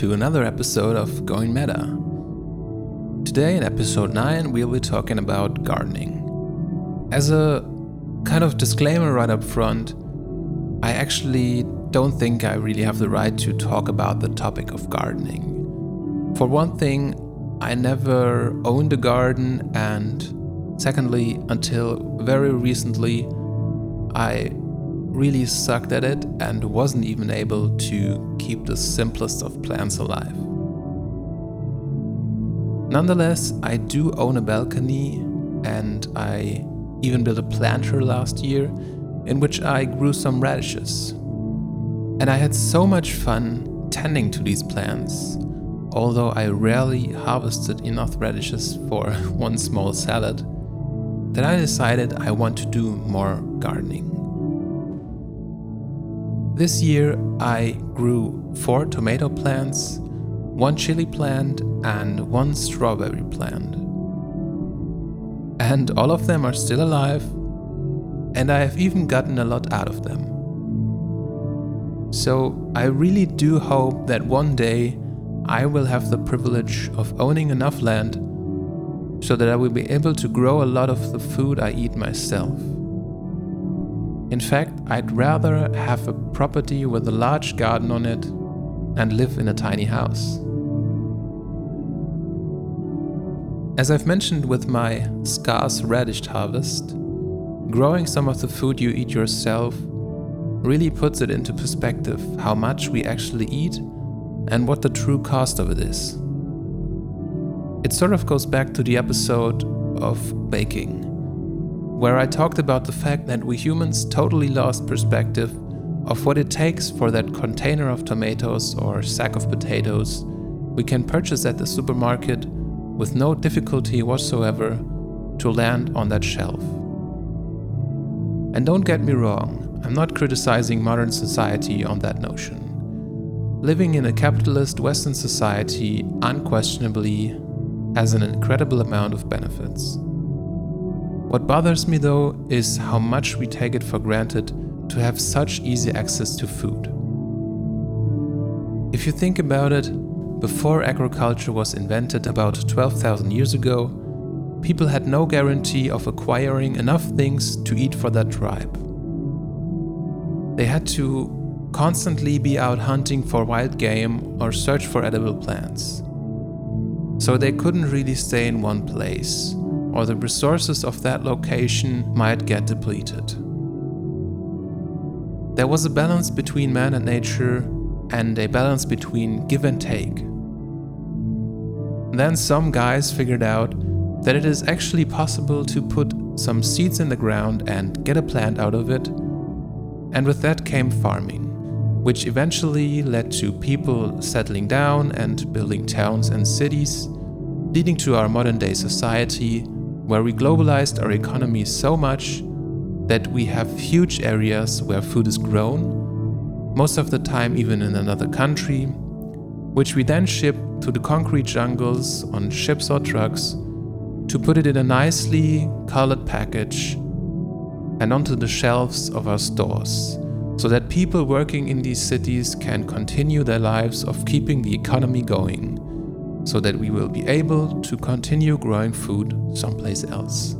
to another episode of Going Meta. Today, in episode 9, we'll be talking about gardening. As a kind of disclaimer right up front, I actually don't think I really have the right to talk about the topic of gardening. For one thing, I never owned a garden, and secondly, until very recently, I really sucked at it and wasn't even able to keep the simplest of plants alive. Nonetheless, I do own a balcony and I even built a planter last year in which I grew some radishes. And I had so much fun tending to these plants, although I rarely harvested enough radishes for one small salad, that I decided I want to do more gardening. This year I grew four tomato plants, one chili plant, and one strawberry plant. And all of them are still alive, and I have even gotten a lot out of them. So I really do hope that one day I will have the privilege of owning enough land so that I will be able to grow a lot of the food I eat myself. In fact, I'd rather have a property with a large garden on it and live in a tiny house. As I've mentioned with my scarce radish harvest, growing some of the food you eat yourself really puts it into perspective how much we actually eat and what the true cost of it is. It sort of goes back to the episode of baking where I talked about the fact that we humans totally lost perspective of what it takes for that container of tomatoes or sack of potatoes we can purchase at the supermarket with no difficulty whatsoever to land on that shelf. And don't get me wrong, I'm not criticizing modern society on that notion. Living in a capitalist Western society unquestionably has an incredible amount of benefits. What bothers me though is how much we take it for granted to have such easy access to food. If you think about it, before agriculture was invented about 12,000 years ago, people had no guarantee of acquiring enough things to eat for their tribe. They had to constantly be out hunting for wild game or search for edible plants. So they couldn't really stay in one place or the resources of that location might get depleted. There was a balance between man and nature and a balance between give and take. Then some guys figured out that it is actually possible to put some seeds in the ground and get a plant out of it, and with that came farming, which eventually led to people settling down and building towns and cities, leading to our modern day society where we globalized our economy so much that we have huge areas where food is grown, most of the time even in another country, which we then ship to the concrete jungles on ships or trucks to put it in a nicely colored package and onto the shelves of our stores so that people working in these cities can continue their lives of keeping the economy going so that we will be able to continue growing food someplace else.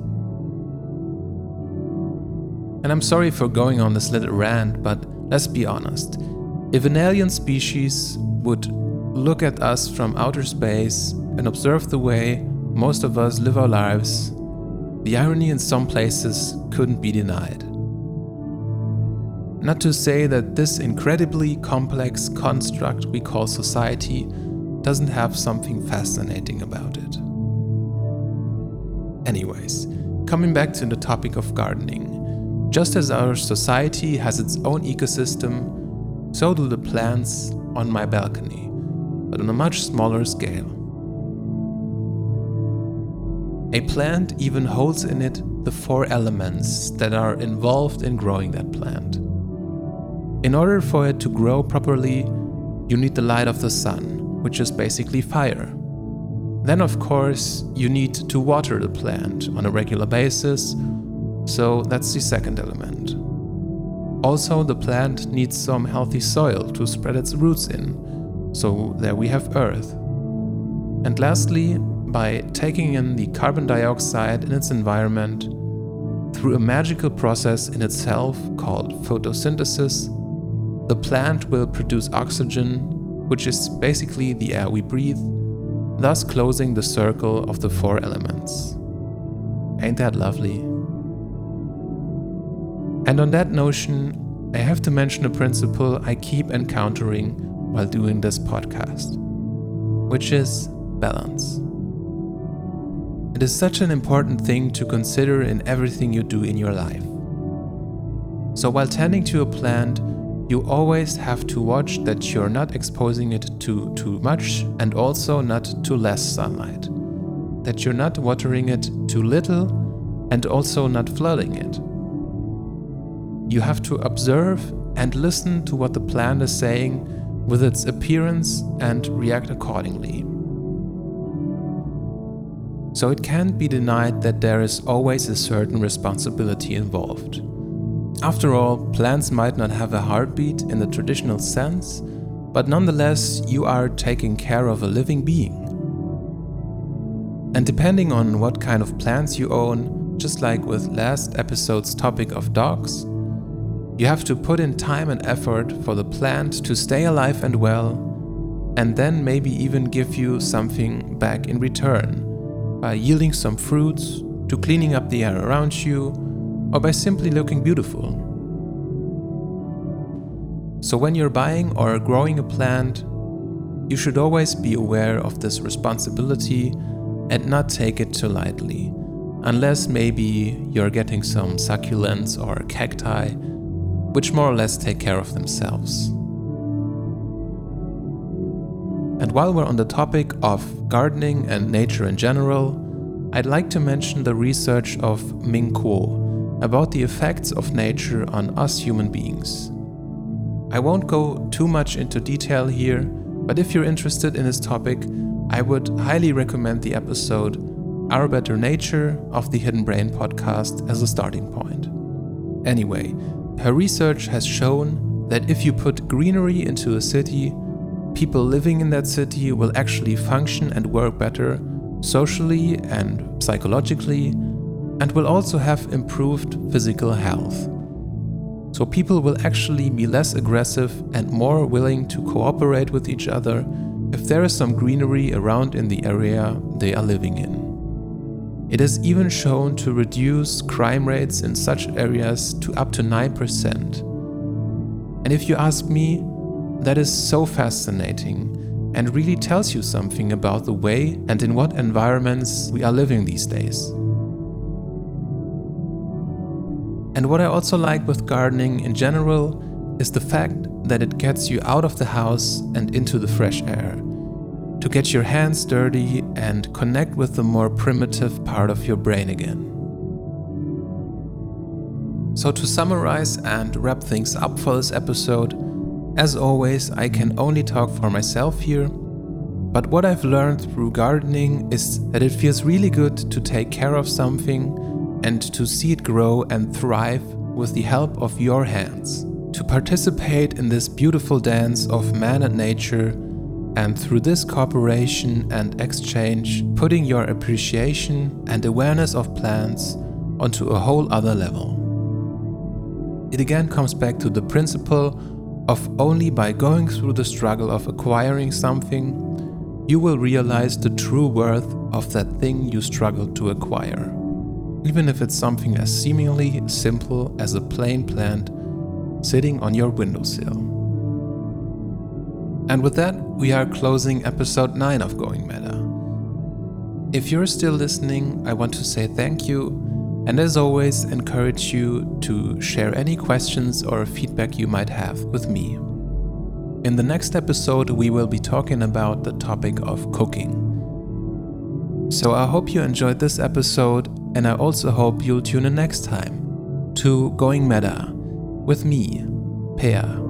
And I'm sorry for going on this little rant, but let's be honest. If an alien species would look at us from outer space and observe the way most of us live our lives, the irony in some places couldn't be denied. Not to say that this incredibly complex construct we call society doesn't have something fascinating about it. Anyways, coming back to the topic of gardening. Just as our society has its own ecosystem, so do the plants on my balcony, but on a much smaller scale. A plant even holds in it the four elements that are involved in growing that plant. In order for it to grow properly, you need the light of the sun, which is basically fire. Then, of course, you need to water the plant on a regular basis, so that's the second element. Also, the plant needs some healthy soil to spread its roots in, So there we have Earth. And lastly, by taking in the carbon dioxide in its environment through a magical process in itself called photosynthesis, the plant will produce oxygen, which is basically the air we breathe, thus closing the circle of the four elements. Ain't that lovely? And on that notion, I have to mention a principle I keep encountering while doing this podcast, which is balance. It is such an important thing to consider in everything you do in your life. So, while tending to a plant, you always have to watch that you're not exposing it to too much and also not to less sunlight. That you're not watering it too little and also not flooding it. You have to observe and listen to what the plant is saying with its appearance and react accordingly. So it can't be denied that there is always a certain responsibility involved. After all, plants might not have a heartbeat in the traditional sense, but nonetheless, you are taking care of a living being. And depending on what kind of plants you own, just like with last episode's topic of dogs, you have to put in time and effort for the plant to stay alive and well, and then maybe even give you something back in return by yielding some fruits, to cleaning up the air around you, or by simply looking beautiful. So, when you're buying or growing a plant, you should always be aware of this responsibility and not take it too lightly, unless maybe you're getting some succulents or cacti, which more or less take care of themselves. And while we're on the topic of gardening and nature in general, I'd like to mention the research of Ming Kuo about the effects of nature on us human beings. I won't go too much into detail here, but if you're interested in this topic, I would highly recommend the episode Our Better Nature of the Hidden Brain podcast as a starting point. Anyway, her research has shown that if you put greenery into a city, people living in that city will actually function and work better socially and psychologically and will also have improved physical health. So people will actually be less aggressive and more willing to cooperate with each other if there is some greenery around in the area they are living in. It is even shown to reduce crime rates in such areas to up to 9%. And if you ask me, that is so fascinating and really tells you something about the way and in what environments we are living these days. And what I also like with gardening in general is the fact that it gets you out of the house and into the fresh air, to get your hands dirty and connect with the more primitive part of your brain again. So, to summarize and wrap things up for this episode, as always, I can only talk for myself here, but what I've learned through gardening is that it feels really good to take care of something and to see it grow and thrive with the help of your hands. To participate in this beautiful dance of man and nature, and through this cooperation and exchange, putting your appreciation and awareness of plants onto a whole other level. It again comes back to the principle of only by going through the struggle of acquiring something, you will realize the true worth of that thing you struggled to acquire even if it's something as seemingly simple as a plain plant sitting on your windowsill. And with that, we are closing episode 9 of Going Meta. If you're still listening, I want to say thank you, and as always, encourage you to share any questions or feedback you might have with me. In the next episode, we will be talking about the topic of cooking. So I hope you enjoyed this episode and I also hope you'll tune in next time to Going Meta with me, Pear.